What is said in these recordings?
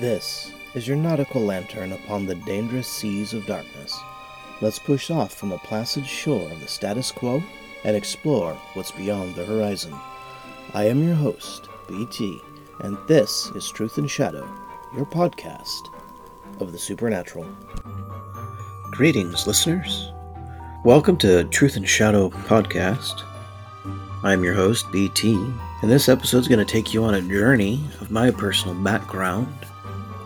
This is your nautical lantern upon the dangerous seas of darkness. Let's push off from the placid shore of the status quo and explore what's beyond the horizon. I am your host, BT, and this is Truth and Shadow, your podcast of the supernatural. Greetings, listeners. Welcome to Truth and Shadow podcast. I'm your host, BT, and this episode is going to take you on a journey of my personal background,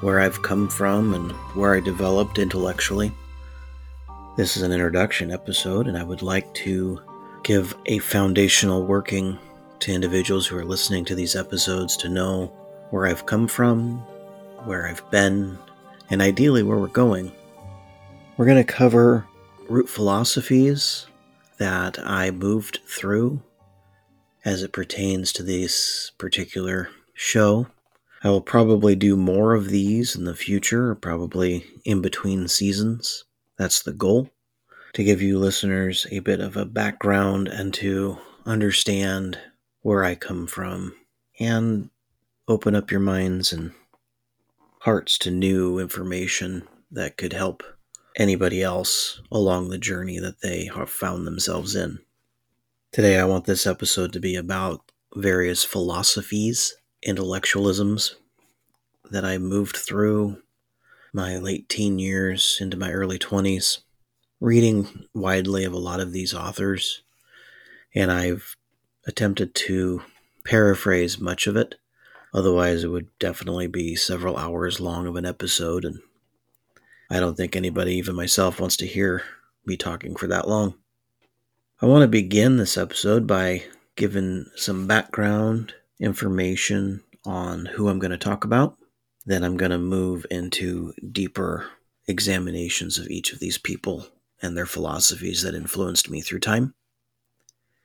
where I've come from, and where I developed intellectually. This is an introduction episode, and I would like to give a foundational working to individuals who are listening to these episodes to know where I've come from, where I've been, and ideally where we're going. We're going to cover root philosophies that I moved through as it pertains to this particular show. I will probably do more of these in the future, probably in between seasons. That's the goal to give you listeners a bit of a background and to understand where I come from and open up your minds and hearts to new information that could help anybody else along the journey that they have found themselves in. Today, I want this episode to be about various philosophies, intellectualisms that I moved through my late teen years into my early 20s, reading widely of a lot of these authors, and I've attempted to paraphrase much of it. Otherwise, it would definitely be several hours long of an episode, and I don't think anybody, even myself, wants to hear me talking for that long. I want to begin this episode by giving some background information on who I'm going to talk about. Then I'm going to move into deeper examinations of each of these people and their philosophies that influenced me through time.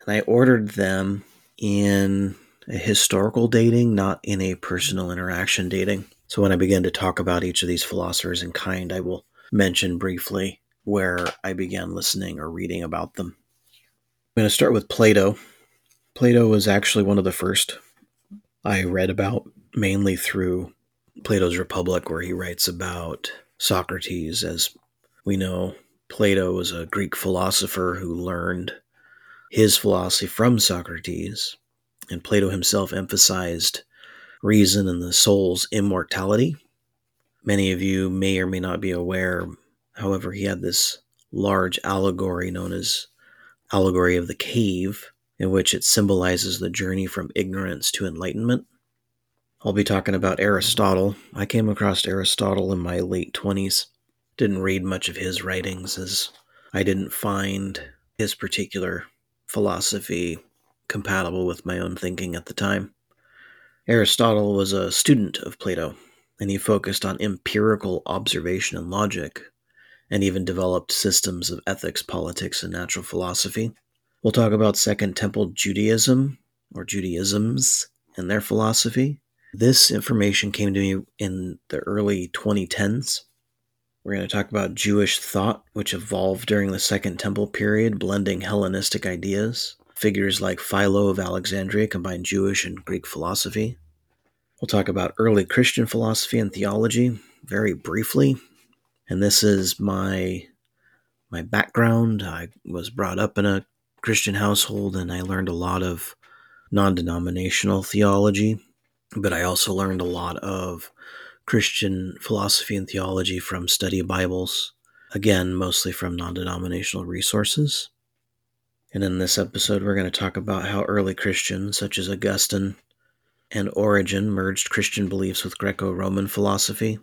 And I ordered them in a historical dating, not in a personal interaction dating. So when I begin to talk about each of these philosophers in kind, I will mention briefly where I began listening or reading about them. I'm going to start with Plato. Plato was actually one of the first I read about, mainly through Plato's Republic, where he writes about Socrates. As we know, Plato was a Greek philosopher who learned his philosophy from Socrates, and Plato himself emphasized reason and the soul's immortality. Many of you may or may not be aware, however, he had this large allegory known as allegory of the cave, in which it symbolizes the journey from ignorance to enlightenment. I'll be talking about Aristotle. I came across Aristotle in my late 20s. Didn't read much of his writings as I didn't find his particular philosophy compatible with my own thinking at the time. Aristotle was a student of Plato, and he focused on empirical observation and logic, and even developed systems of ethics, politics, and natural philosophy. We'll talk about Second Temple Judaism, or Judaisms, and their philosophy. This information came to me in the early 2010s. We're going to talk about Jewish thought, which evolved during the Second Temple period, blending Hellenistic ideas. Figures like Philo of Alexandria combined Jewish and Greek philosophy. We'll talk about early Christian philosophy and theology very briefly, and this is my my background. I was brought up in a Christian household and I learned a lot of non-denominational theology, but I also learned a lot of Christian philosophy and theology from study Bibles, again, mostly from non-denominational resources. And in this episode, we're going to talk about how early Christians, such as Augustine and Origen, merged Christian beliefs with Greco Roman philosophy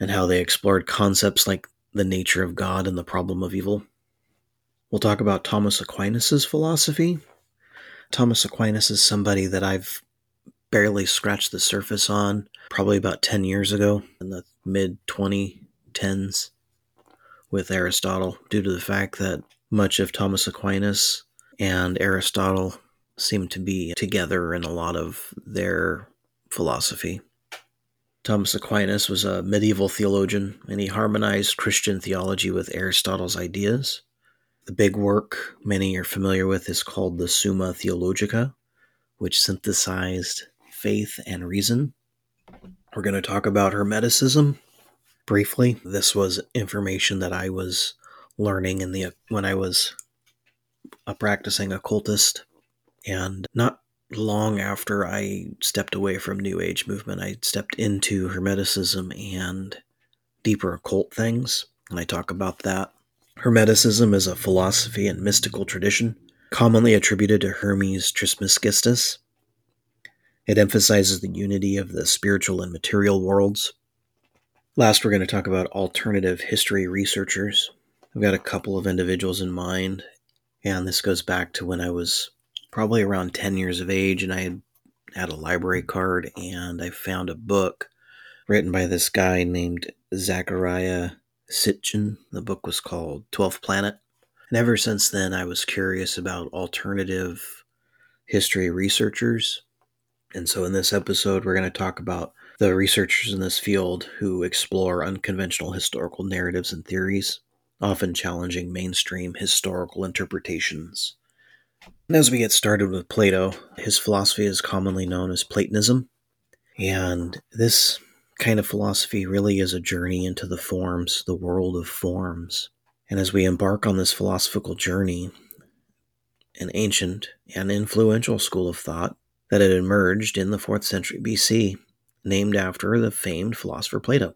and how they explored concepts like the nature of God and the problem of evil. We'll talk about Thomas Aquinas' philosophy. Thomas Aquinas is somebody that I've barely scratched the surface on, probably about 10 years ago, in the mid 2010s, with Aristotle, due to the fact that much of Thomas Aquinas and Aristotle seem to be together in a lot of their philosophy. Thomas Aquinas was a medieval theologian, and he harmonized Christian theology with Aristotle's ideas. The big work many are familiar with is called the Summa Theologica, which synthesized faith and reason. We're going to talk about Hermeticism briefly. This was information that I was learning in the when I was a practicing occultist and not long after I stepped away from New Age movement, I stepped into Hermeticism and deeper occult things, and I talk about that. Hermeticism is a philosophy and mystical tradition commonly attributed to Hermes Trismegistus. It emphasizes the unity of the spiritual and material worlds. Last, we're going to talk about alternative history researchers. I've got a couple of individuals in mind, and this goes back to when I was probably around 10 years of age and I had a library card and I found a book written by this guy named Zecharia Sitchin. The book was called 12th Planet. And ever since then, I was curious about alternative history researchers. And so in this episode, we're going to talk about the researchers in this field who explore unconventional historical narratives and theories, often challenging mainstream historical interpretations. And as we get started with Plato, his philosophy is commonly known as Platonism. And this kind of philosophy really is a journey into the forms, the world of forms. And as we embark on this philosophical journey, an ancient and influential school of thought that had emerged in the 4th century BC, named after the famed philosopher Plato.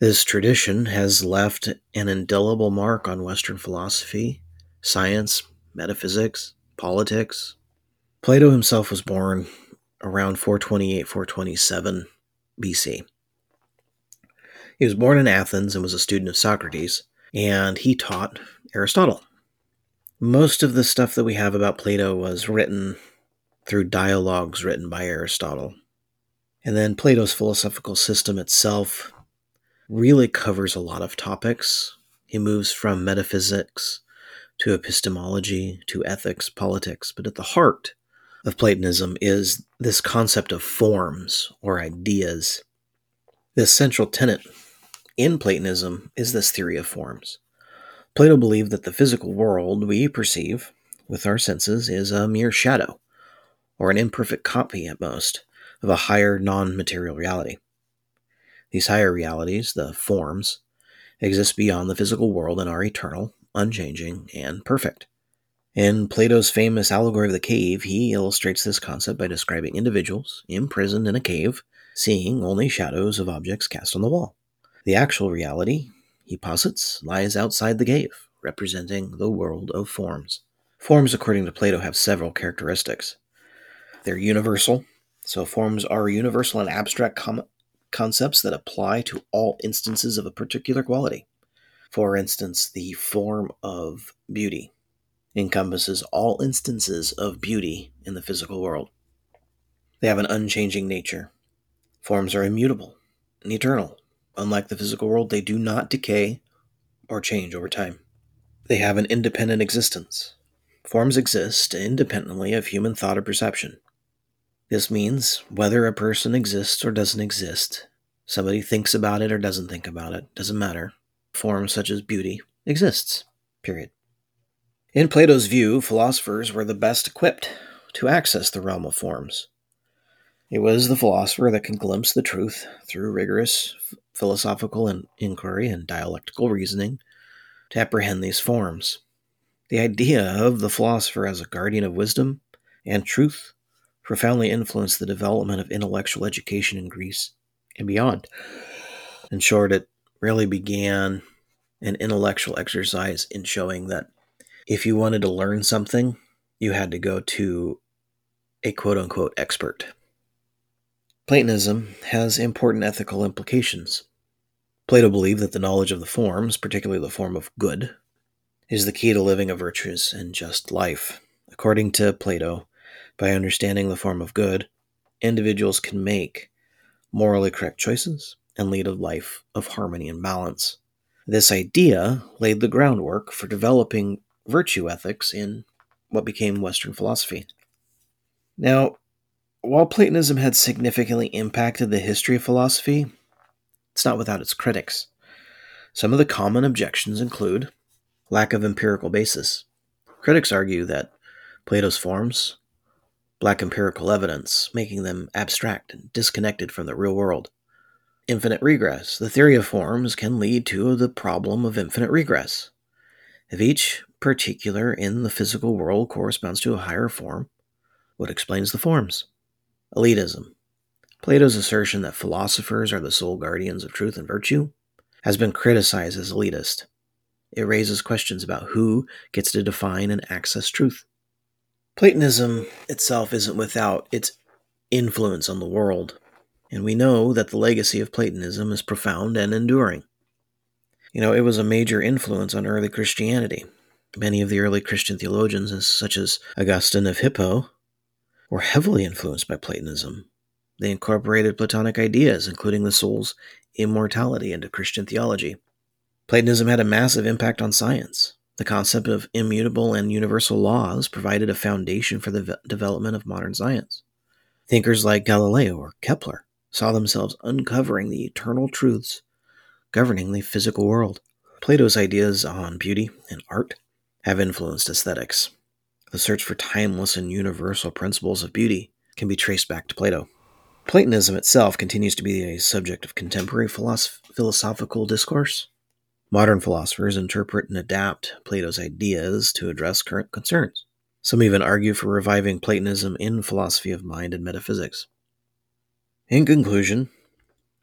This tradition has left an indelible mark on Western philosophy, science, metaphysics, politics. Plato himself was born around 428 427 BC. He was born in Athens and was a student of Socrates, and he taught Aristotle. Most of the stuff that we have about Plato was written through dialogues written by Aristotle. And then Plato's philosophical system itself really covers a lot of topics. He moves from metaphysics to epistemology, to ethics, politics, but at the heart of Platonism is this concept of forms or ideas. This central tenet in Platonism is this theory of forms. Plato believed that the physical world we perceive with our senses is a mere shadow, or an imperfect copy at most, of a higher non material reality. These higher realities, the forms, exist beyond the physical world and are eternal, unchanging, and perfect. In Plato's famous allegory of the cave, he illustrates this concept by describing individuals imprisoned in a cave, seeing only shadows of objects cast on the wall. The actual reality, he posits, lies outside the cave, representing the world of forms. Forms, according to Plato, have several characteristics. They're universal, so forms are universal and abstract com- concepts that apply to all instances of a particular quality. For instance, the form of beauty encompasses all instances of beauty in the physical world. They have an unchanging nature. Forms are immutable and eternal. Unlike the physical world, they do not decay or change over time. They have an independent existence. Forms exist independently of human thought or perception. This means whether a person exists or doesn't exist, somebody thinks about it or doesn't think about it, doesn't matter Forms such as beauty exists. Period. In Plato's view, philosophers were the best equipped to access the realm of forms. It was the philosopher that can glimpse the truth through rigorous philosophical inquiry and dialectical reasoning to apprehend these forms. The idea of the philosopher as a guardian of wisdom and truth profoundly influenced the development of intellectual education in Greece and beyond. In short, it really began an intellectual exercise in showing that if you wanted to learn something, you had to go to a quote unquote expert. Platonism has important ethical implications. Plato believed that the knowledge of the forms, particularly the form of good, is the key to living a virtuous and just life. According to Plato, by understanding the form of good, individuals can make morally correct choices and lead a life of harmony and balance. This idea laid the groundwork for developing virtue ethics in what became Western philosophy. Now, while Platonism had significantly impacted the history of philosophy, it's not without its critics. Some of the common objections include lack of empirical basis. Critics argue that Plato's forms lack empirical evidence, making them abstract and disconnected from the real world. infinite regress. The theory of forms can lead to the problem of infinite regress. If each particular in the physical world corresponds to a higher form, what explains the forms? Elitism. Plato's assertion that philosophers are the sole guardians of truth and virtue has been criticized as elitist. It raises questions about who gets to define and access truth. Platonism itself isn't without its influence on the world, and we know that the legacy of Platonism is profound and enduring. You know, it was a major influence on early Christianity. Many of the early Christian theologians, such as Augustine of Hippo, were heavily influenced by Platonism. They incorporated Platonic ideas, including the soul's immortality, into Christian theology. Platonism had a massive impact on science. The concept of immutable and universal laws provided a foundation for the development of modern science. Thinkers like Galileo or Kepler saw themselves uncovering the eternal truths governing the physical world. Plato's ideas on beauty and art have influenced aesthetics. The search for timeless and universal principles of beauty can be traced back to Plato. Platonism itself continues to be a subject of contemporary philosoph- philosophical discourse. Modern philosophers interpret and adapt Plato's ideas to address current concerns. Some even argue for reviving Platonism in philosophy of mind and metaphysics. In conclusion,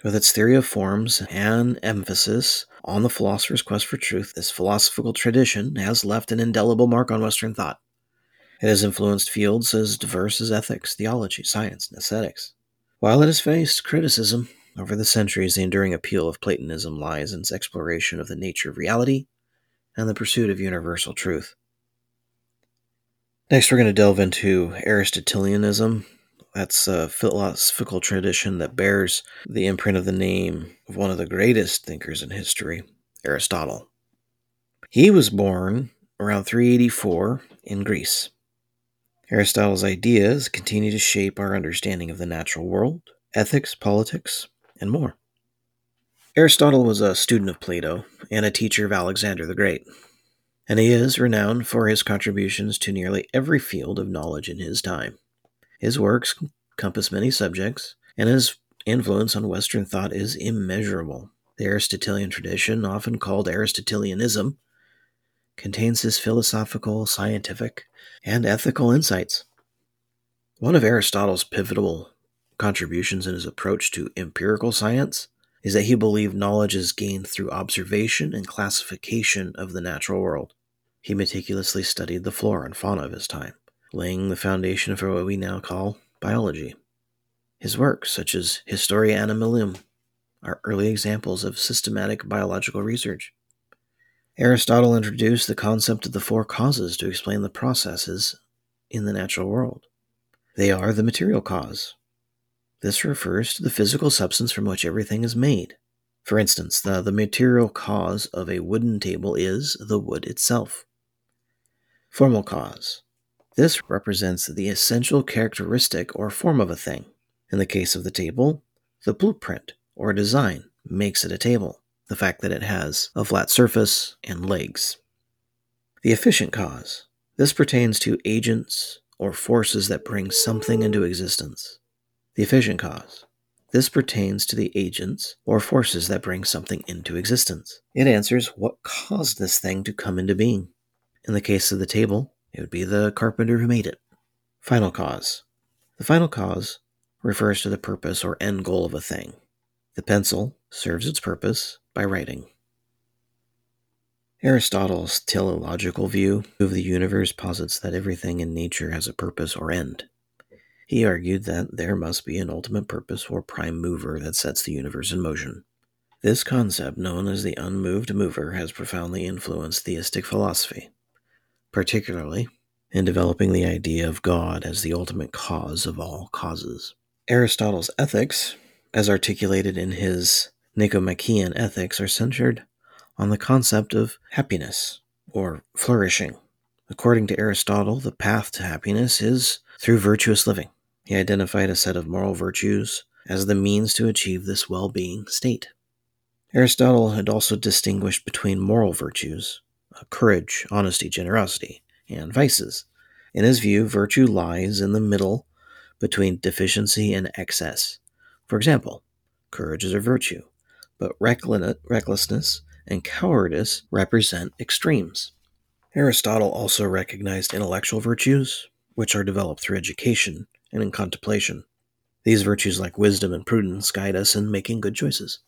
with its theory of forms and emphasis on the philosopher's quest for truth, this philosophical tradition has left an indelible mark on Western thought. It has influenced fields as diverse as ethics, theology, science, and aesthetics. While it has faced criticism, over the centuries, the enduring appeal of Platonism lies in its exploration of the nature of reality and the pursuit of universal truth. Next, we're going to delve into Aristotelianism. That's a philosophical tradition that bears the imprint of the name of one of the greatest thinkers in history, Aristotle. He was born around 384 in Greece. Aristotle's ideas continue to shape our understanding of the natural world, ethics, politics, and more. Aristotle was a student of Plato and a teacher of Alexander the Great, and he is renowned for his contributions to nearly every field of knowledge in his time. His works compass many subjects, and his influence on Western thought is immeasurable. The Aristotelian tradition, often called Aristotelianism, contains his philosophical, scientific, and ethical insights. One of Aristotle's pivotal contributions in his approach to empirical science is that he believed knowledge is gained through observation and classification of the natural world. He meticulously studied the flora and fauna of his time, laying the foundation for what we now call biology. His works, such as Historia Animalium, are early examples of systematic biological research. Aristotle introduced the concept of the four causes to explain the processes in the natural world. They are the material cause, this refers to the physical substance from which everything is made. For instance, the, the material cause of a wooden table is the wood itself. Formal cause. This represents the essential characteristic or form of a thing. In the case of the table, the blueprint or design makes it a table, the fact that it has a flat surface and legs. The efficient cause. This pertains to agents or forces that bring something into existence. The efficient cause. This pertains to the agents or forces that bring something into existence. It answers what caused this thing to come into being. In the case of the table, it would be the carpenter who made it. Final cause. The final cause refers to the purpose or end goal of a thing. The pencil serves its purpose by writing. Aristotle's teleological view of the universe posits that everything in nature has a purpose or end. He argued that there must be an ultimate purpose or prime mover that sets the universe in motion. This concept, known as the unmoved mover, has profoundly influenced theistic philosophy, particularly in developing the idea of God as the ultimate cause of all causes. Aristotle's ethics, as articulated in his Nicomachean Ethics, are centered on the concept of happiness or flourishing. According to Aristotle, the path to happiness is through virtuous living. He identified a set of moral virtues as the means to achieve this well being state. Aristotle had also distinguished between moral virtues uh, courage, honesty, generosity, and vices. In his view, virtue lies in the middle between deficiency and excess. For example, courage is a virtue, but recklessness and cowardice represent extremes. Aristotle also recognized intellectual virtues, which are developed through education and in contemplation. These virtues, like wisdom and prudence, guide us in making good choices.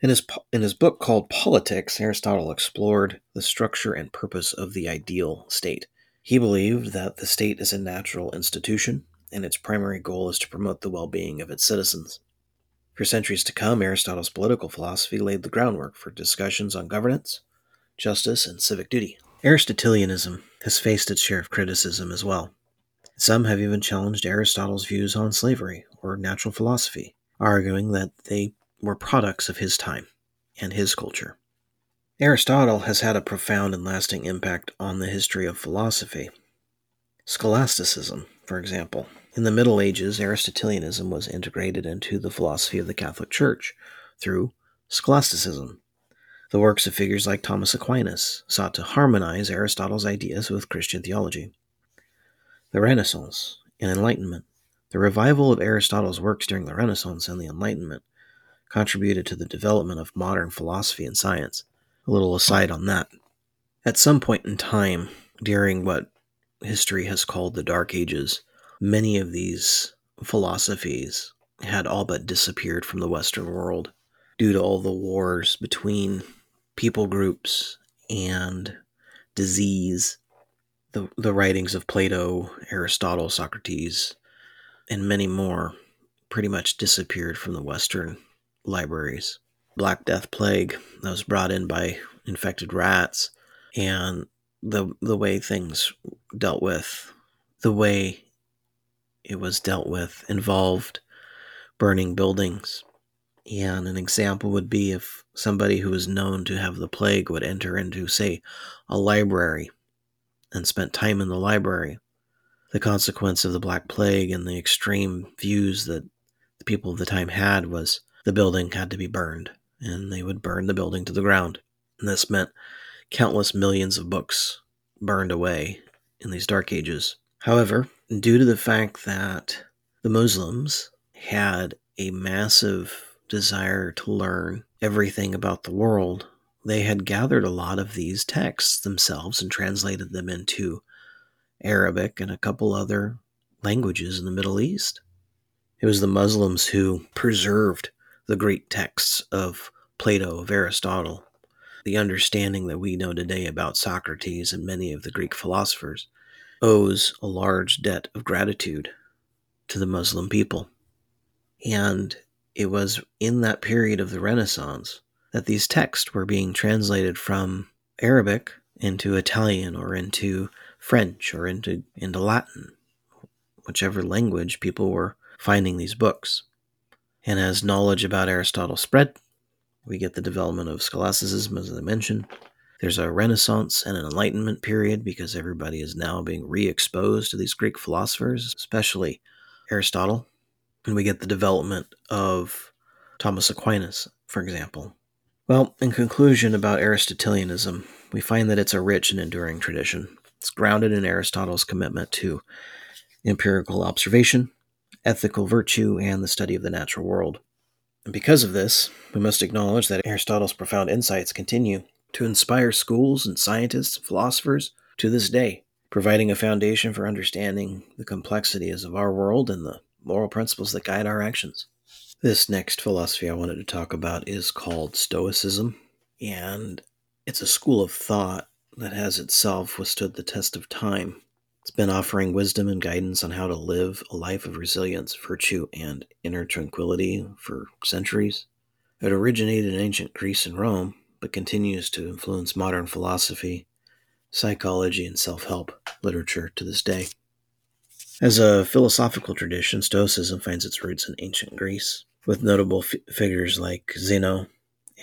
In his, in his book called Politics, Aristotle explored the structure and purpose of the ideal state. He believed that the state is a natural institution, and its primary goal is to promote the well being of its citizens. For centuries to come, Aristotle's political philosophy laid the groundwork for discussions on governance, justice, and civic duty. Aristotelianism has faced its share of criticism as well. Some have even challenged Aristotle's views on slavery or natural philosophy, arguing that they were products of his time and his culture. Aristotle has had a profound and lasting impact on the history of philosophy. Scholasticism, for example. In the Middle Ages, Aristotelianism was integrated into the philosophy of the Catholic Church through scholasticism. The works of figures like Thomas Aquinas sought to harmonize Aristotle's ideas with Christian theology. The Renaissance and Enlightenment. The revival of Aristotle's works during the Renaissance and the Enlightenment contributed to the development of modern philosophy and science. A little aside on that. At some point in time during what history has called the Dark Ages, many of these philosophies had all but disappeared from the Western world due to all the wars between people groups and disease. The, the writings of Plato, Aristotle, Socrates, and many more pretty much disappeared from the Western libraries. Black Death Plague that was brought in by infected rats, and the the way things dealt with, the way it was dealt with involved burning buildings. And an example would be if somebody who was known to have the plague would enter into, say, a library and spent time in the library. The consequence of the Black Plague and the extreme views that the people of the time had was the building had to be burned, and they would burn the building to the ground. And this meant countless millions of books burned away in these dark ages. However, due to the fact that the Muslims had a massive desire to learn everything about the world, they had gathered a lot of these texts themselves and translated them into Arabic and a couple other languages in the Middle East. It was the Muslims who preserved the Greek texts of Plato, of Aristotle, the understanding that we know today about Socrates and many of the Greek philosophers owes a large debt of gratitude to the Muslim people. And it was in that period of the Renaissance that these texts were being translated from Arabic into Italian or into French or into, into Latin, whichever language people were finding these books. And as knowledge about Aristotle spread, we get the development of scholasticism, as I mentioned. There's a Renaissance and an Enlightenment period because everybody is now being re exposed to these Greek philosophers, especially Aristotle. And we get the development of Thomas Aquinas, for example. Well, in conclusion about Aristotelianism, we find that it's a rich and enduring tradition. It's grounded in Aristotle's commitment to empirical observation, ethical virtue, and the study of the natural world. And because of this, we must acknowledge that Aristotle's profound insights continue to inspire schools and scientists and philosophers to this day, providing a foundation for understanding the complexities of our world and the moral principles that guide our actions. This next philosophy I wanted to talk about is called Stoicism, and it's a school of thought that has itself withstood the test of time it's been offering wisdom and guidance on how to live a life of resilience, virtue, and inner tranquility for centuries. It originated in ancient Greece and Rome, but continues to influence modern philosophy, psychology, and self help literature to this day. As a philosophical tradition, Stoicism finds its roots in ancient Greece, with notable f- figures like Zeno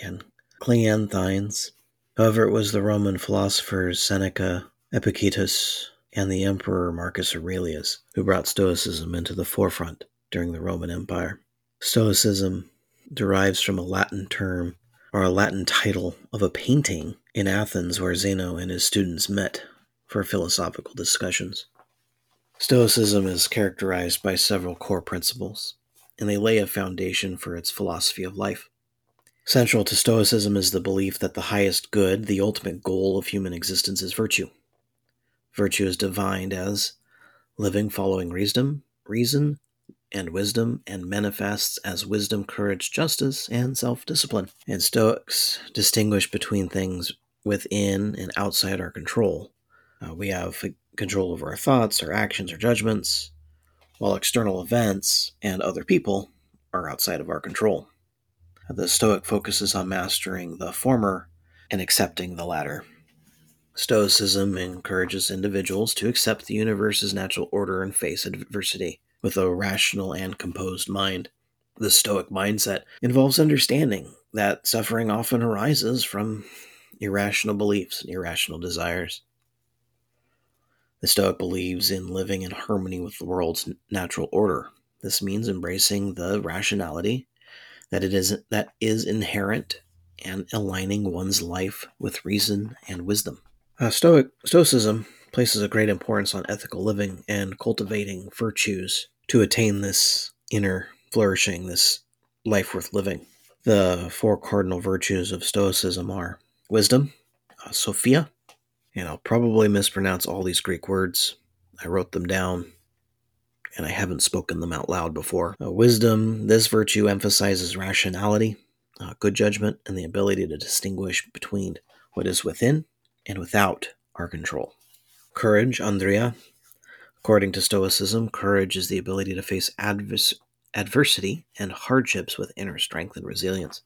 and Cleanthes. However, it was the Roman philosophers Seneca, Epictetus, and the Emperor Marcus Aurelius, who brought Stoicism into the forefront during the Roman Empire. Stoicism derives from a Latin term or a Latin title of a painting in Athens where Zeno and his students met for philosophical discussions. Stoicism is characterized by several core principles and they lay a foundation for its philosophy of life. Central to Stoicism is the belief that the highest good, the ultimate goal of human existence, is virtue. Virtue is defined as living following reason, reason, and wisdom, and manifests as wisdom, courage, justice, and self discipline. And Stoics distinguish between things within and outside our control. Uh, we have control over our thoughts, our actions, our judgments, while external events and other people are outside of our control. The Stoic focuses on mastering the former and accepting the latter. Stoicism encourages individuals to accept the universe's natural order and face adversity with a rational and composed mind. The Stoic mindset involves understanding that suffering often arises from irrational beliefs and irrational desires. The Stoic believes in living in harmony with the world's natural order. This means embracing the rationality that it is that is inherent and aligning one's life with reason and wisdom. Uh, Stoic Stoicism places a great importance on ethical living and cultivating virtues to attain this inner flourishing, this life worth living. The four cardinal virtues of Stoicism are wisdom, uh, Sophia, and I'll probably mispronounce all these Greek words. I wrote them down and I haven't spoken them out loud before. Uh, wisdom, this virtue emphasizes rationality, uh, good judgment, and the ability to distinguish between what is within and without our control. Courage, Andreia. According to Stoicism, courage is the ability to face advers- adversity and hardships with inner strength and resilience.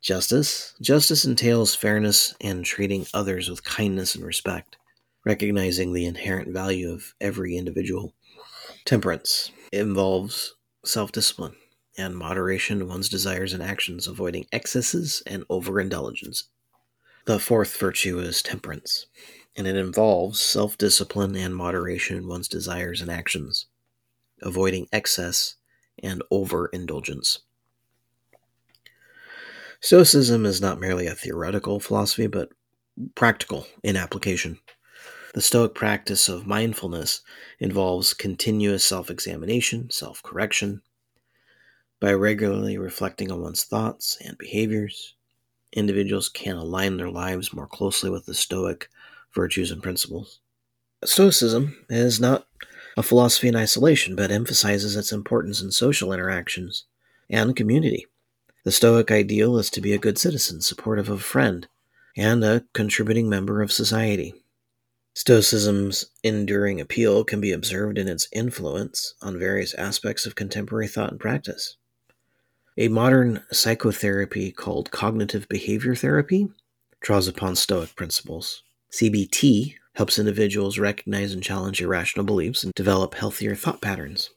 Justice. Justice entails fairness and treating others with kindness and respect, recognizing the inherent value of every individual. Temperance involves self discipline and moderation in one's desires and actions, avoiding excesses and overindulgence. The fourth virtue is temperance, and it involves self discipline and moderation in one's desires and actions, avoiding excess and overindulgence. Stoicism is not merely a theoretical philosophy, but practical in application. The Stoic practice of mindfulness involves continuous self examination, self correction. By regularly reflecting on one's thoughts and behaviors, individuals can align their lives more closely with the Stoic virtues and principles. Stoicism is not a philosophy in isolation, but emphasizes its importance in social interactions and community. The Stoic ideal is to be a good citizen, supportive of a friend, and a contributing member of society. Stoicism's enduring appeal can be observed in its influence on various aspects of contemporary thought and practice. A modern psychotherapy called cognitive behavior therapy draws upon Stoic principles. CBT helps individuals recognize and challenge irrational beliefs and develop healthier thought patterns.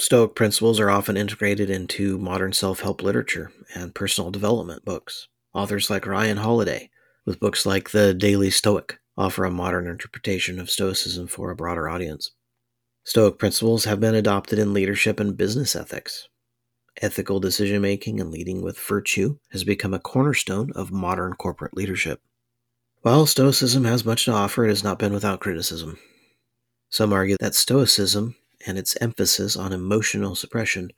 Stoic principles are often integrated into modern self help literature and personal development books. Authors like Ryan Holiday, with books like The Daily Stoic, offer a modern interpretation of Stoicism for a broader audience. Stoic principles have been adopted in leadership and business ethics. Ethical decision making and leading with virtue has become a cornerstone of modern corporate leadership. While Stoicism has much to offer, it has not been without criticism. Some argue that Stoicism and its emphasis on emotional suppression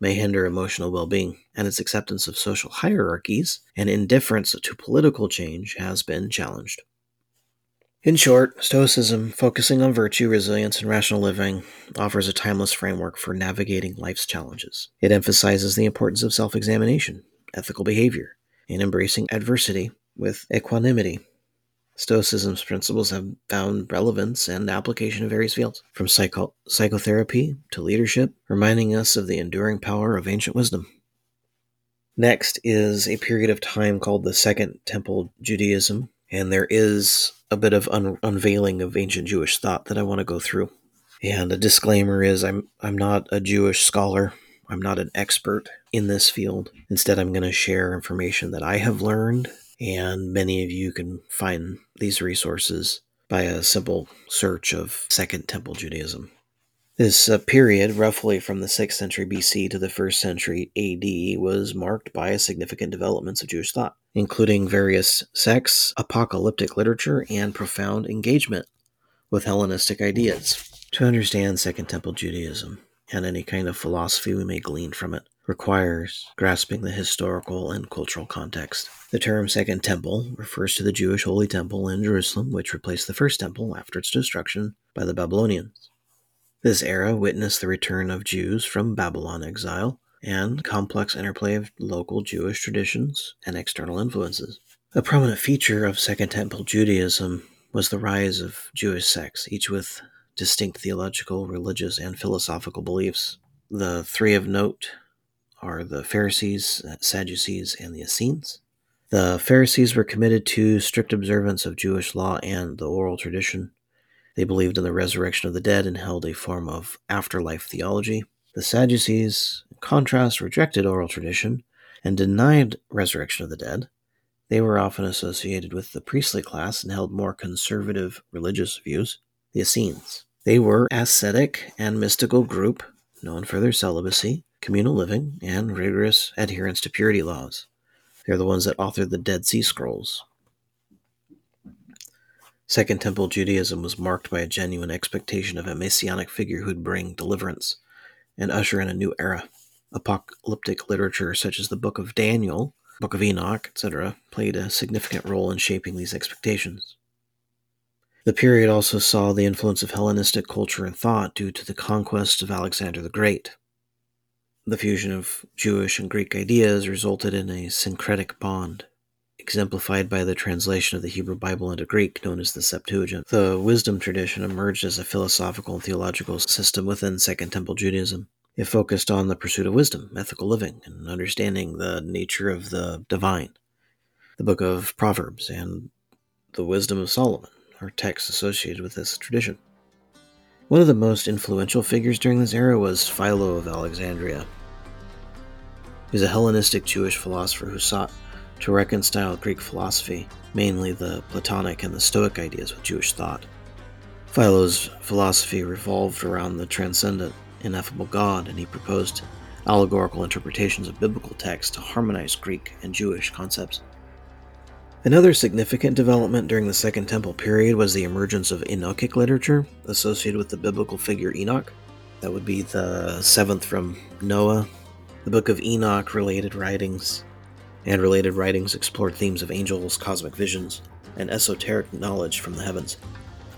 may hinder emotional well being, and its acceptance of social hierarchies and indifference to political change has been challenged. In short, Stoicism, focusing on virtue, resilience, and rational living, offers a timeless framework for navigating life's challenges. It emphasizes the importance of self examination, ethical behavior, and embracing adversity with equanimity Stoicism's principles have found relevance and application in various fields, from psycho- psychotherapy to leadership, reminding us of the enduring power of ancient wisdom. Next is a period of time called the Second Temple Judaism, and there is a bit of un- unveiling of ancient Jewish thought that I want to go through. And a disclaimer is I'm I'm not a Jewish scholar. I'm not an expert in this field. Instead, I'm going to share information that I have learned and many of you can find these resources by a simple search of Second Temple Judaism. This uh, period, roughly from the 6th century BC to the 1st century AD, was marked by significant developments of Jewish thought, including various sects, apocalyptic literature, and profound engagement with Hellenistic ideas. To understand Second Temple Judaism and any kind of philosophy we may glean from it requires grasping the historical and cultural context. The term Second Temple refers to the Jewish Holy Temple in Jerusalem, which replaced the First Temple after its destruction by the Babylonians. This era witnessed the return of Jews from Babylon exile and complex interplay of local Jewish traditions and external influences. A prominent feature of Second Temple Judaism was the rise of Jewish sects, each with distinct theological, religious, and philosophical beliefs. The three of note are the Pharisees, uh, Sadducees, and the Essenes. The Pharisees were committed to strict observance of Jewish law and the oral tradition. They believed in the resurrection of the dead and held a form of afterlife theology. The Sadducees, in contrast, rejected oral tradition and denied resurrection of the dead. They were often associated with the priestly class and held more conservative religious views. The Essenes. They were ascetic and mystical group known for their celibacy, communal living, and rigorous adherence to purity laws. They're the ones that authored the Dead Sea Scrolls. Second Temple Judaism was marked by a genuine expectation of a messianic figure who'd bring deliverance and usher in a new era. Apocalyptic literature such as the Book of Daniel, Book of Enoch, etc., played a significant role in shaping these expectations. The period also saw the influence of Hellenistic culture and thought due to the conquest of Alexander the Great. The fusion of Jewish and Greek ideas resulted in a syncretic bond, exemplified by the translation of the Hebrew Bible into Greek, known as the Septuagint. The wisdom tradition emerged as a philosophical and theological system within Second Temple Judaism. It focused on the pursuit of wisdom, ethical living, and understanding the nature of the divine. The book of Proverbs and the wisdom of Solomon are texts associated with this tradition. One of the most influential figures during this era was Philo of Alexandria. He was a Hellenistic Jewish philosopher who sought to reconcile Greek philosophy, mainly the Platonic and the Stoic ideas, with Jewish thought. Philo's philosophy revolved around the transcendent, ineffable God, and he proposed allegorical interpretations of biblical texts to harmonize Greek and Jewish concepts. Another significant development during the Second Temple period was the emergence of Enochic literature associated with the biblical figure Enoch. That would be the seventh from Noah. The Book of Enoch related writings and related writings explored themes of angels, cosmic visions, and esoteric knowledge from the heavens.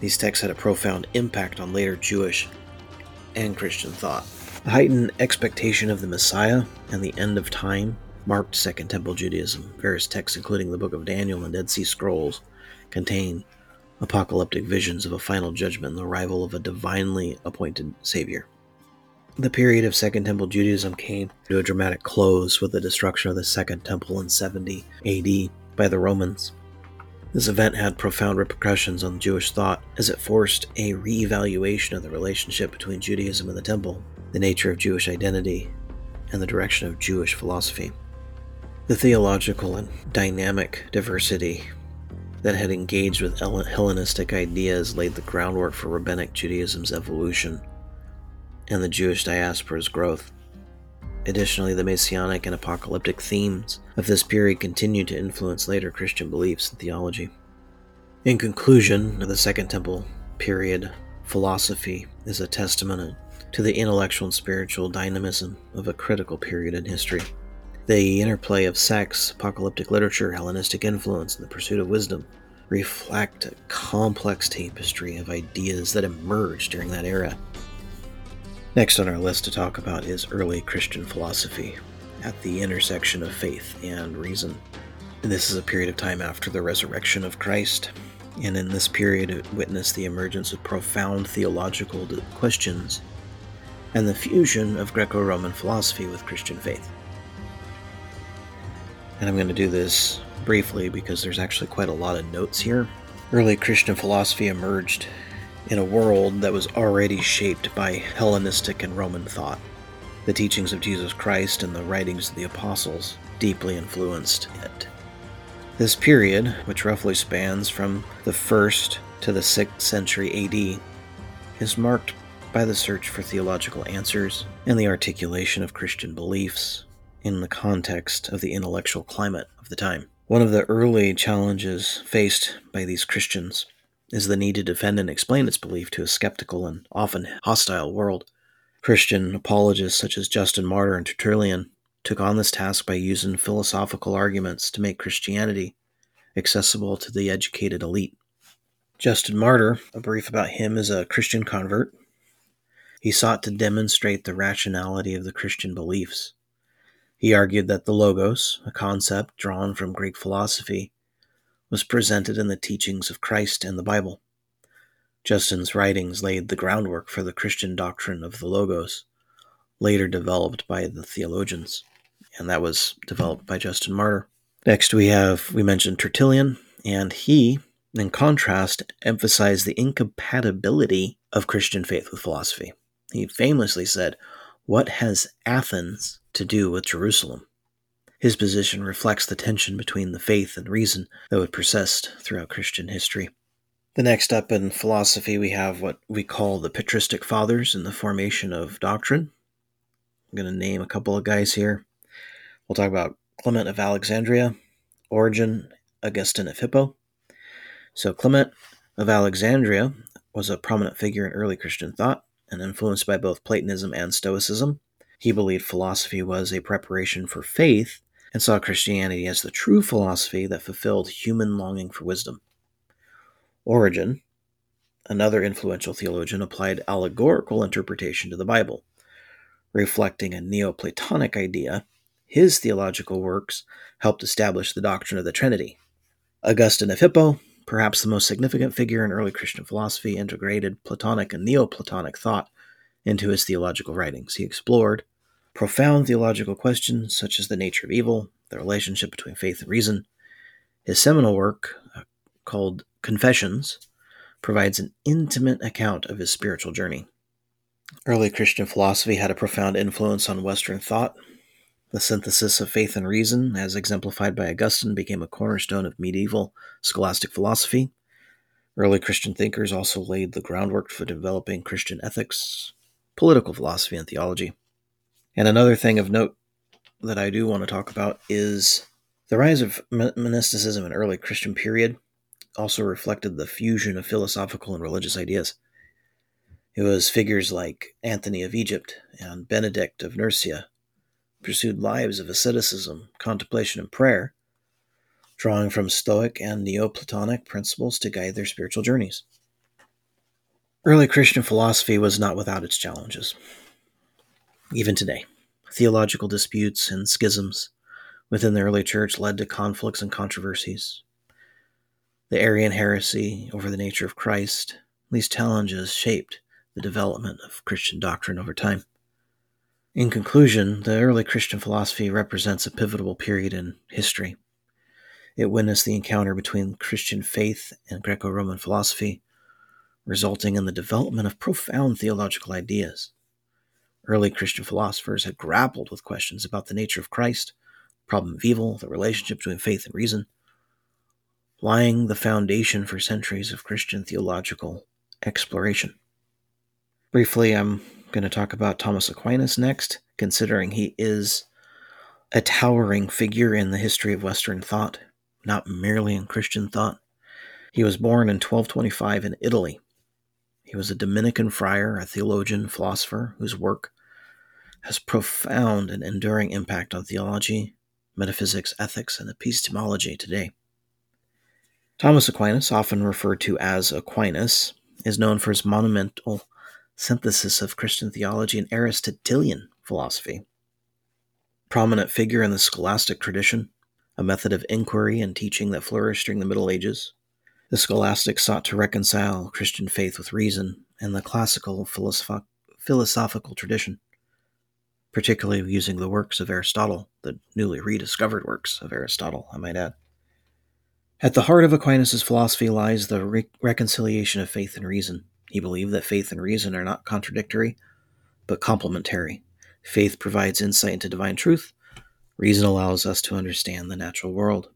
These texts had a profound impact on later Jewish and Christian thought. The heightened expectation of the Messiah and the end of time marked Second Temple Judaism. Various texts, including the Book of Daniel and Dead Sea Scrolls, contain apocalyptic visions of a final judgment and the arrival of a divinely appointed Savior. The period of Second Temple Judaism came to a dramatic close with the destruction of the Second Temple in 70 AD by the Romans. This event had profound repercussions on Jewish thought as it forced a re-evaluation of the relationship between Judaism and the Temple, the nature of Jewish identity, and the direction of Jewish philosophy. The theological and dynamic diversity that had engaged with Hellenistic ideas laid the groundwork for Rabbinic Judaism's evolution and the Jewish diaspora's growth. Additionally, the messianic and apocalyptic themes of this period continued to influence later Christian beliefs and theology. In conclusion, the Second Temple period philosophy is a testament to the intellectual and spiritual dynamism of a critical period in history. The interplay of sects, apocalyptic literature, Hellenistic influence, and the pursuit of wisdom reflect a complex tapestry of ideas that emerged during that era. Next on our list to talk about is early Christian philosophy at the intersection of faith and reason. And This is a period of time after the resurrection of Christ, and in this period it witnessed the emergence of profound theological questions and the fusion of Greco Roman philosophy with Christian faith. And I'm going to do this briefly because there's actually quite a lot of notes here. Early Christian philosophy emerged in a world that was already shaped by Hellenistic and Roman thought. The teachings of Jesus Christ and the writings of the apostles deeply influenced it. This period, which roughly spans from the 1st to the 6th century AD, is marked by the search for theological answers and the articulation of Christian beliefs in the context of the intellectual climate of the time. One of the early challenges faced by these Christians is the need to defend and explain its belief to a skeptical and often hostile world. Christian apologists such as Justin Martyr and Tertullian took on this task by using philosophical arguments to make Christianity accessible to the educated elite. Justin Martyr, a brief about him, is a Christian convert. He sought to demonstrate the rationality of the Christian beliefs. He argued that the Logos, a concept drawn from Greek philosophy, was presented in the teachings of Christ and the Bible. Justin's writings laid the groundwork for the Christian doctrine of the Logos, later developed by the theologians, and that was developed by Justin Martyr. Next, we have, we mentioned Tertullian, and he, in contrast, emphasized the incompatibility of Christian faith with philosophy. He famously said, What has Athens to do with Jerusalem? His position reflects the tension between the faith and reason that would persist throughout Christian history. The next up in philosophy, we have what we call the patristic fathers in the formation of doctrine. I'm going to name a couple of guys here. We'll talk about Clement of Alexandria, Origen, Augustine of Hippo. So, Clement of Alexandria was a prominent figure in early Christian thought and influenced by both Platonism and Stoicism. He believed philosophy was a preparation for faith and saw Christianity as the true philosophy that fulfilled human longing for wisdom. Origen, another influential theologian, applied allegorical interpretation to the Bible, reflecting a Neoplatonic idea his theological works helped establish the doctrine of the Trinity. Augustine of Hippo, perhaps the most significant figure in early Christian philosophy, integrated Platonic and Neoplatonic thought into his theological writings. He explored profound theological questions such as the nature of evil, the relationship between faith and reason. His seminal work, uh, called Confessions, provides an intimate account of his spiritual journey. Early Christian philosophy had a profound influence on Western thought, the synthesis of faith and reason, as exemplified by Augustine, became a cornerstone of medieval scholastic philosophy. Early Christian thinkers also laid the groundwork for developing Christian ethics, political philosophy, and theology. And another thing of note that I do want to talk about is the rise of monasticism in early Christian period also reflected the fusion of philosophical and religious ideas. It was figures like Anthony of Egypt and Benedict of Nursia pursued lives of asceticism, contemplation, and prayer, drawing from Stoic and Neoplatonic principles to guide their spiritual journeys. Early Christian philosophy was not without its challenges. Even today, theological disputes and schisms within the early church led to conflicts and controversies. The Arian heresy over the nature of Christ, these challenges shaped the development of Christian doctrine over time. In conclusion, the early Christian philosophy represents a pivotal period in history. It witnessed the encounter between Christian faith and Greco Roman philosophy, resulting in the development of profound theological ideas. Early Christian philosophers had grappled with questions about the nature of Christ, problem of evil, the relationship between faith and reason, laying the foundation for centuries of Christian theological exploration. Briefly, I'm going to talk about Thomas Aquinas next, considering he is a towering figure in the history of Western thought, not merely in Christian thought. He was born in 1225 in Italy. He was a Dominican friar, a theologian, philosopher, whose work has profound and enduring impact on theology, metaphysics, ethics, and epistemology today. Thomas Aquinas, often referred to as Aquinas, is known for his monumental synthesis of Christian theology and Aristotelian philosophy. Prominent figure in the scholastic tradition, a method of inquiry and teaching that flourished during the Middle Ages. The scholastics sought to reconcile Christian faith with reason and the classical philosoph- philosophical tradition, particularly using the works of Aristotle, the newly rediscovered works of Aristotle, I might add. At the heart of Aquinas' philosophy lies the re- reconciliation of faith and reason, he believed that faith and reason are not contradictory, but complementary. Faith provides insight into divine truth, reason allows us to understand the natural world.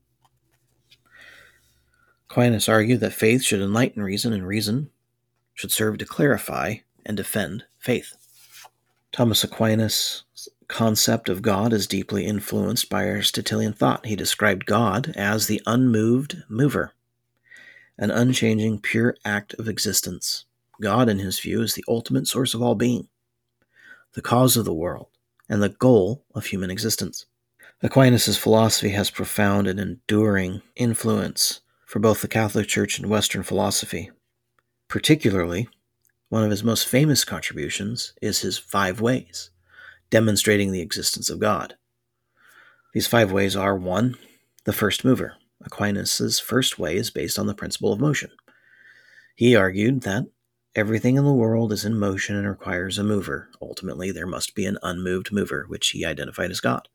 Aquinas argued that faith should enlighten reason, and reason should serve to clarify and defend faith. Thomas Aquinas' concept of God is deeply influenced by Aristotelian thought. He described God as the unmoved mover, an unchanging, pure act of existence. God, in his view, is the ultimate source of all being. the cause of the world, and the goal of human existence. Aquinas' philosophy has profound and enduring influence for both the Catholic Church and Western philosophy. Particularly, one of his most famous contributions is his Five Ways, demonstrating the existence of God. These five ways are 1. The first mover. Aquinas' first way is based on the principle of motion. He argued that everything in the world is in motion and requires a mover. Ultimately, there must be an unmoved mover, which he identified as God.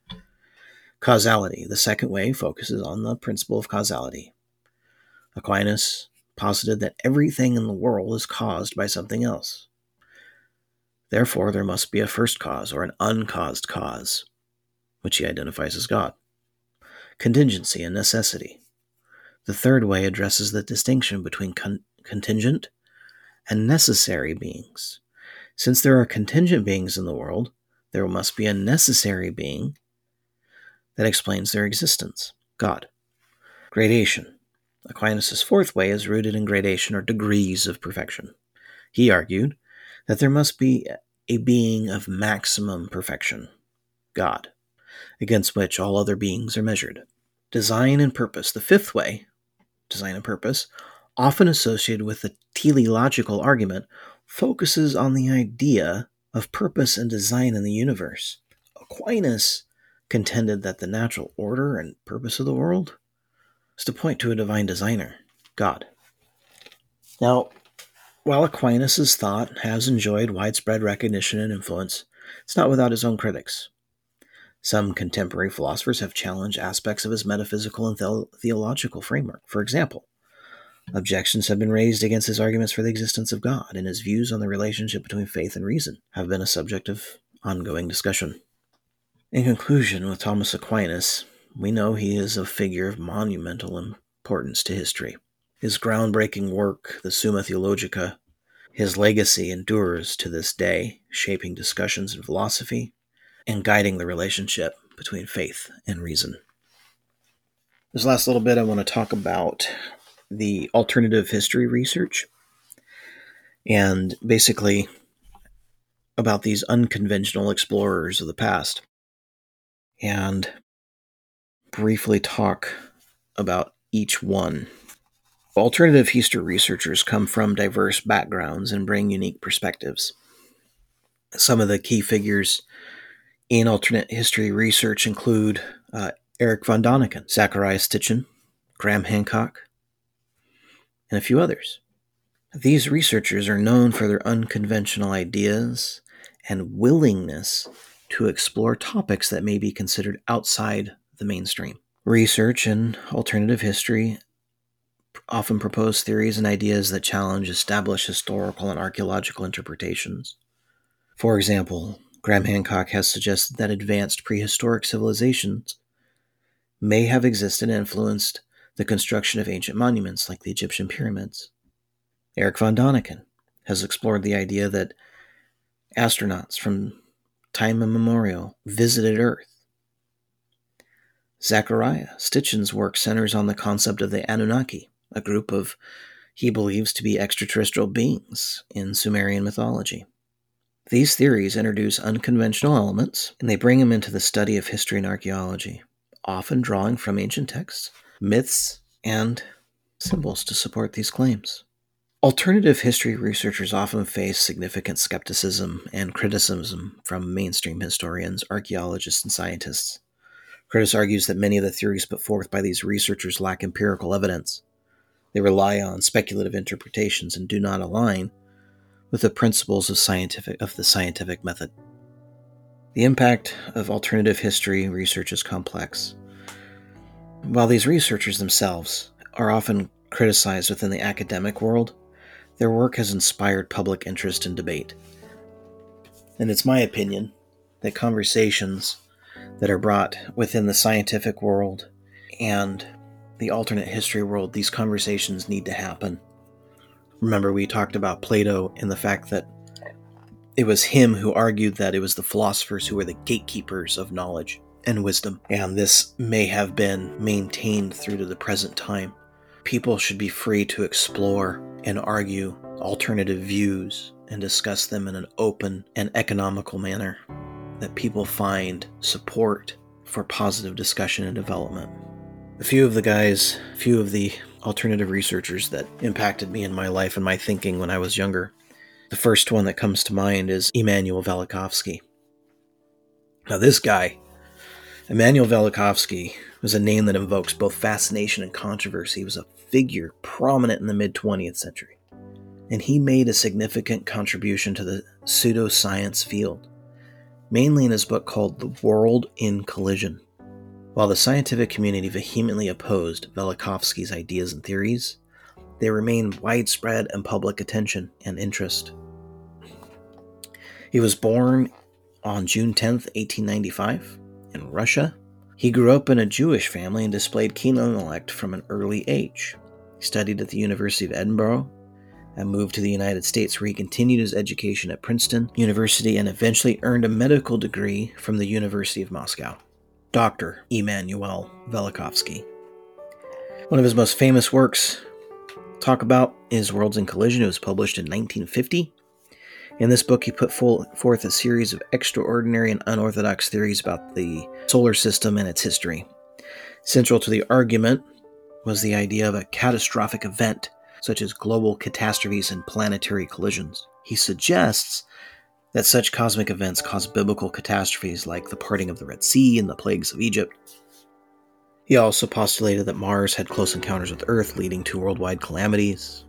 Causality. The second way focuses on the principle of causality. Aquinas posited that everything in the world is caused by something else. Therefore, there must be a first cause or an uncaused cause, which he identifies as God. Contingency and necessity. The third way addresses the distinction between con- contingent and necessary beings. Since there are contingent beings in the world, there must be a necessary being that explains their existence God. Gradation. Aquinas' fourth way is rooted in gradation or degrees of perfection. He argued that there must be a being of maximum perfection, God, against which all other beings are measured. Design and purpose. The fifth way, design and purpose, often associated with the teleological argument, focuses on the idea of purpose and design in the universe. Aquinas contended that the natural order and purpose of the world is to point to a divine designer, God. Now, while Aquinas' thought has enjoyed widespread recognition and influence, it's not without his own critics. Some contemporary philosophers have challenged aspects of his metaphysical and the- theological framework. For example, objections have been raised against his arguments for the existence of God, and his views on the relationship between faith and reason have been a subject of ongoing discussion. In conclusion, with Thomas Aquinas, we know he is a figure of monumental importance to history. His groundbreaking work, the Summa Theologica, his legacy endures to this day, shaping discussions in philosophy and guiding the relationship between faith and reason. This last little bit, I want to talk about the alternative history research and basically about these unconventional explorers of the past and briefly talk about each one. Alternative history researchers come from diverse backgrounds and bring unique perspectives. Some of the key figures in alternate history research include uh, Erich von Däniken, Zecharia Sitchin, Graham Hancock, and a few others. These researchers are known for their unconventional ideas and willingness to explore topics that may be considered outside the mainstream. Research and alternative history often propose theories and ideas that challenge established historical and archaeological interpretations. For example, Graham Hancock has suggested that advanced prehistoric civilizations may have existed and influenced the construction of ancient monuments like the Egyptian pyramids. Erich von Däniken has explored the idea that astronauts from time immemorial, visited Earth. Zecharia Sitchin's work centers on the concept of the Anunnaki, a group of he believes to be extraterrestrial beings in Sumerian mythology. These theories introduce unconventional elements and they bring them into the study of history and archaeology, often drawing from ancient texts, myths, and symbols to support these claims. Alternative history researchers often face significant skepticism and criticism from mainstream historians, archaeologists, and scientists. Curtis argues that many of the theories put forth by these researchers lack empirical evidence. They rely on speculative interpretations and do not align with the principles of, scientific, of the scientific method. The impact of alternative history research is complex. While these researchers themselves are often criticized within the academic world, their work has inspired public interest and debate. And it's my opinion that conversations that are brought within the scientific world and the alternate history world, these conversations need to happen. Remember, we talked about Plato and the fact that it was him who argued that it was the philosophers who were the gatekeepers of knowledge and wisdom, and this may have been maintained through to the present time. People should be free to explore and argue alternative views and discuss them in an open and economical manner that people find support for positive discussion and development. A few of the guys, a few of the alternative researchers that impacted me in my life and my thinking when I was younger. The first one that comes to mind is Immanuel Velikovsky. Now, this guy, Immanuel Velikovsky, was a name that invokes both fascination and controversy. He was a figure prominent in the mid 20th century, and he made a significant contribution to the pseudoscience field, mainly in his book called The World in Collision. While the scientific community vehemently opposed Velikovsky's ideas and theories, they remained widespread in public attention and interest. He was born on June 10, 1895, in Russia. He grew up in a Jewish family and displayed keen intellect from an early age. He studied at the University of Edinburgh and moved to the United States, where he continued his education at Princeton University and eventually earned a medical degree from the University of Moscow. Dr. Immanuel Velikovsky. One of his most famous works talk about is Worlds in Collision. It was published in 1950. In this book, he put forth a series of extraordinary and unorthodox theories about the solar system and its history. Central to the argument was the idea of a catastrophic event, such as global catastrophes and planetary collisions. He suggests that such cosmic events cause biblical catastrophes like the parting of the Red Sea and the plagues of Egypt. He also postulated that Mars had close encounters with Earth, leading to worldwide calamities.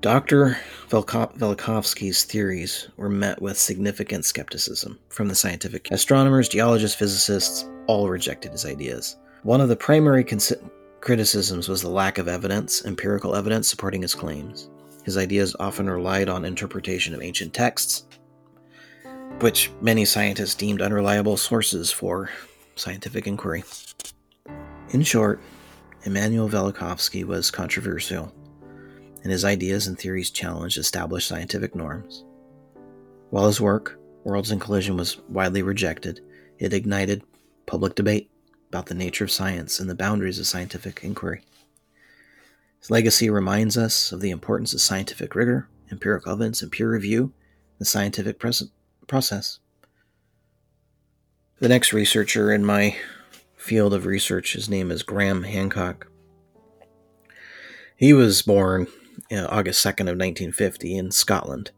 Dr. Velikovsky's theories were met with significant skepticism from the scientific astronomers, geologists, physicists, all rejected his ideas. One of the primary cons- criticisms was the lack of evidence, empirical evidence supporting his claims. His ideas often relied on interpretation of ancient texts, which many scientists deemed unreliable sources for scientific inquiry. In short, Immanuel Velikovsky was controversial, and his ideas and theories challenged established scientific norms. While his work, Worlds in Collision, was widely rejected, it ignited public debate about the nature of science and the boundaries of scientific inquiry. His legacy reminds us of the importance of scientific rigor, empirical evidence, and peer review, the scientific present process. The next researcher in my field of research, his name is Graham Hancock. He was born August 2nd of 1950 in Scotland.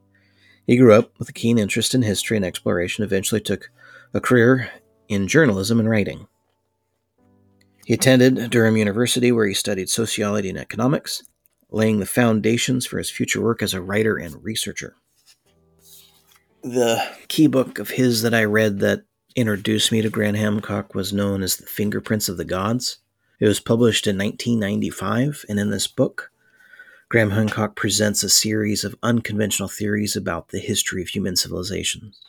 He grew up with a keen interest in history and exploration, eventually took a career in journalism and writing. He attended Durham University, where he studied sociology and economics, laying the foundations for his future work as a writer and researcher the key book of his that I read that introduced me to Graham Hancock was known as The Fingerprints of the Gods. It was published in 1995, and in this book, Graham Hancock presents a series of unconventional theories about the history of human civilizations.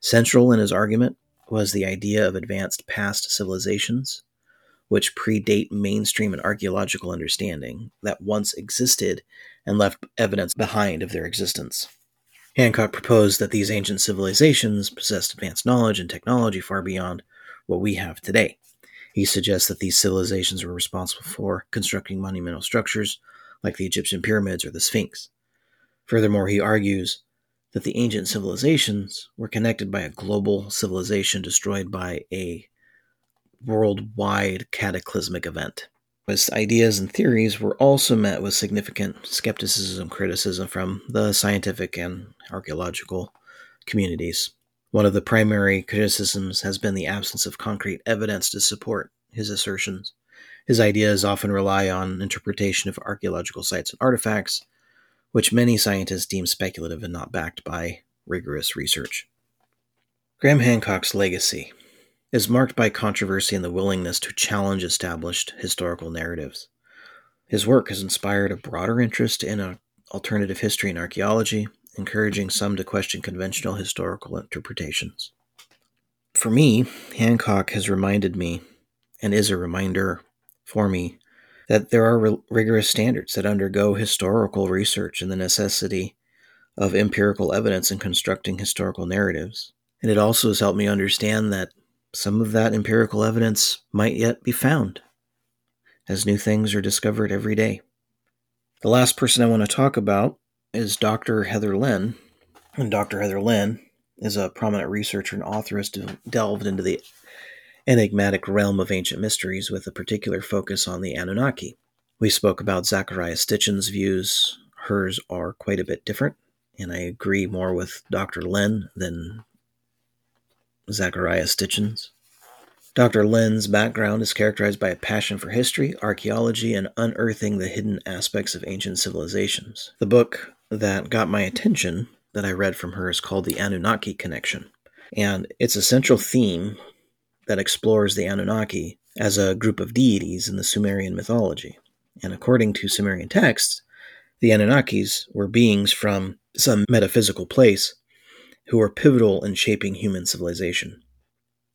Central in his argument was the idea of advanced past civilizations, which predate mainstream and archaeological understanding that once existed and left evidence behind of their existence. Hancock proposed that these ancient civilizations possessed advanced knowledge and technology far beyond what we have today. He suggests that these civilizations were responsible for constructing monumental structures like the Egyptian pyramids or the Sphinx. Furthermore, he argues that the ancient civilizations were connected by a global civilization destroyed by a worldwide cataclysmic event. His ideas and theories were also met with significant skepticism criticism from the scientific and archaeological communities. One of the primary criticisms has been the absence of concrete evidence to support his assertions. His ideas often rely on interpretation of archaeological sites and artifacts, which many scientists deem speculative and not backed by rigorous research. Graham Hancock's legacy is marked by controversy and the willingness to challenge established historical narratives. His work has inspired a broader interest in alternative history and archaeology, encouraging some to question conventional historical interpretations. For me, Hancock has reminded me, and is a reminder for me, that there are rigorous standards that undergo historical research and the necessity of empirical evidence in constructing historical narratives. And it also has helped me understand that some of that empirical evidence might yet be found, as new things are discovered every day. The last person I want to talk about is Dr. Heather Lynn. And Dr. Heather Lynn is a prominent researcher and author who's delved into the enigmatic realm of ancient mysteries with a particular focus on the Anunnaki. We spoke about Zecharia Sitchin's views. Hers are quite a bit different, and I agree more with Dr. Lynn than Zecharia Sitchin's. Dr. Lynn's background is characterized by a passion for history, archaeology, and unearthing the hidden aspects of ancient civilizations. The book that got my attention that I read from her is called The Anunnaki Connection. And its a central theme that explores the Anunnaki as a group of deities in the Sumerian mythology. And according to Sumerian texts, the Anunnakis were beings from some metaphysical place who were pivotal in shaping human civilization.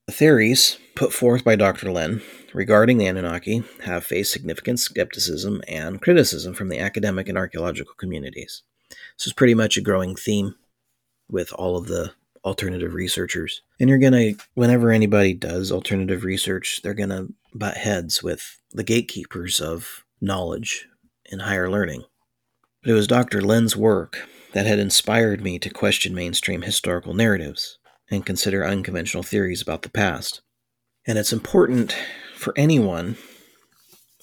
The theories put forth by Dr. Lynn regarding the Anunnaki have faced significant skepticism and criticism from the academic and archaeological communities. This is pretty much a growing theme with all of the alternative researchers. And you're going to, whenever anybody does alternative research, they're going to butt heads with the gatekeepers of knowledge and higher learning. But it was Dr. Lynn's work that had inspired me to question mainstream historical narratives and consider unconventional theories about the past. And it's important for anyone,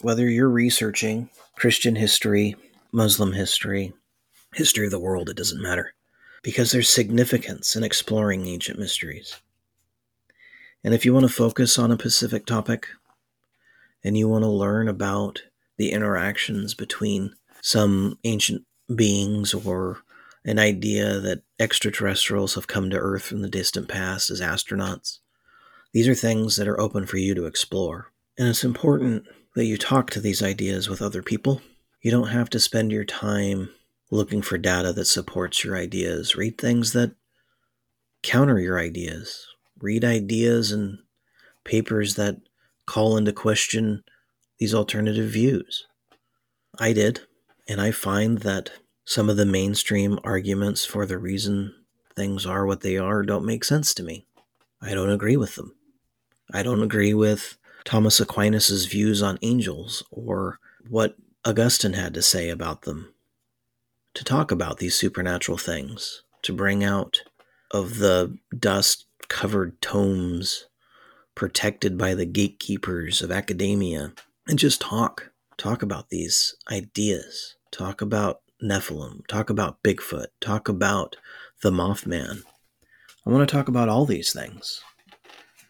whether you're researching Christian history, Muslim history, history of the world, it doesn't matter, because there's significance in exploring ancient mysteries. And if you want to focus on a specific topic and you want to learn about the interactions between some ancient beings or an idea that extraterrestrials have come to Earth from the distant past as astronauts. These are things that are open for you to explore. And it's important that you talk to these ideas with other people. You don't have to spend your time looking for data that supports your ideas. Read things that counter your ideas. Read ideas and papers that call into question these alternative views. I did, and I find that some of the mainstream arguments for the reason things are what they are don't make sense to me. I don't agree with them. I don't agree with Thomas Aquinas' views on angels or what Augustine had to say about them. To talk about these supernatural things, to bring out of the dust covered tomes protected by the gatekeepers of academia and just talk. Talk about these ideas. Talk about Nephilim, talk about Bigfoot, talk about the Mothman. I want to talk about all these things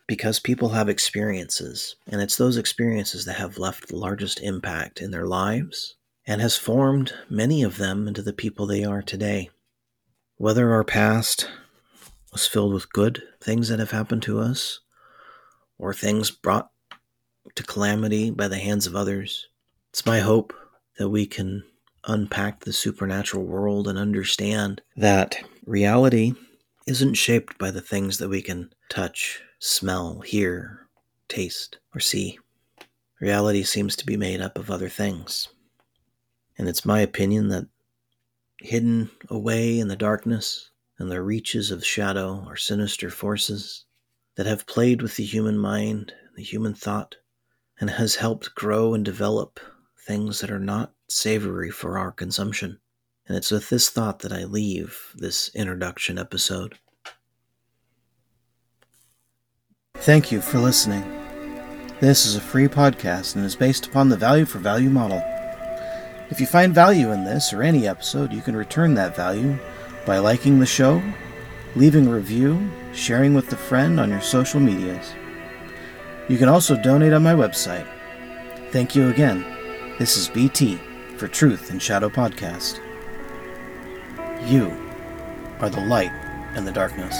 because people have experiences, and it's those experiences that have left the largest impact in their lives and has formed many of them into the people they are today. Whether our past was filled with good things that have happened to us or things brought to calamity by the hands of others, it's my hope that we can unpack the supernatural world and understand that reality isn't shaped by the things that we can touch, smell, hear, taste, or see. Reality seems to be made up of other things. And it's my opinion that hidden away in the darkness and the reaches of shadow are sinister forces that have played with the human mind, the human thought, and has helped grow and develop things that are not savory for our consumption. And it's with this thought that I leave this introduction episode. Thank you for listening. This is a free podcast and is based upon the value for value model. If you find value in this or any episode, you can return that value by liking the show, leaving a review, sharing with a friend on your social medias. You can also donate on my website. Thank you again. This is BT for Truth and Shadow Podcast. You are the light in the darkness.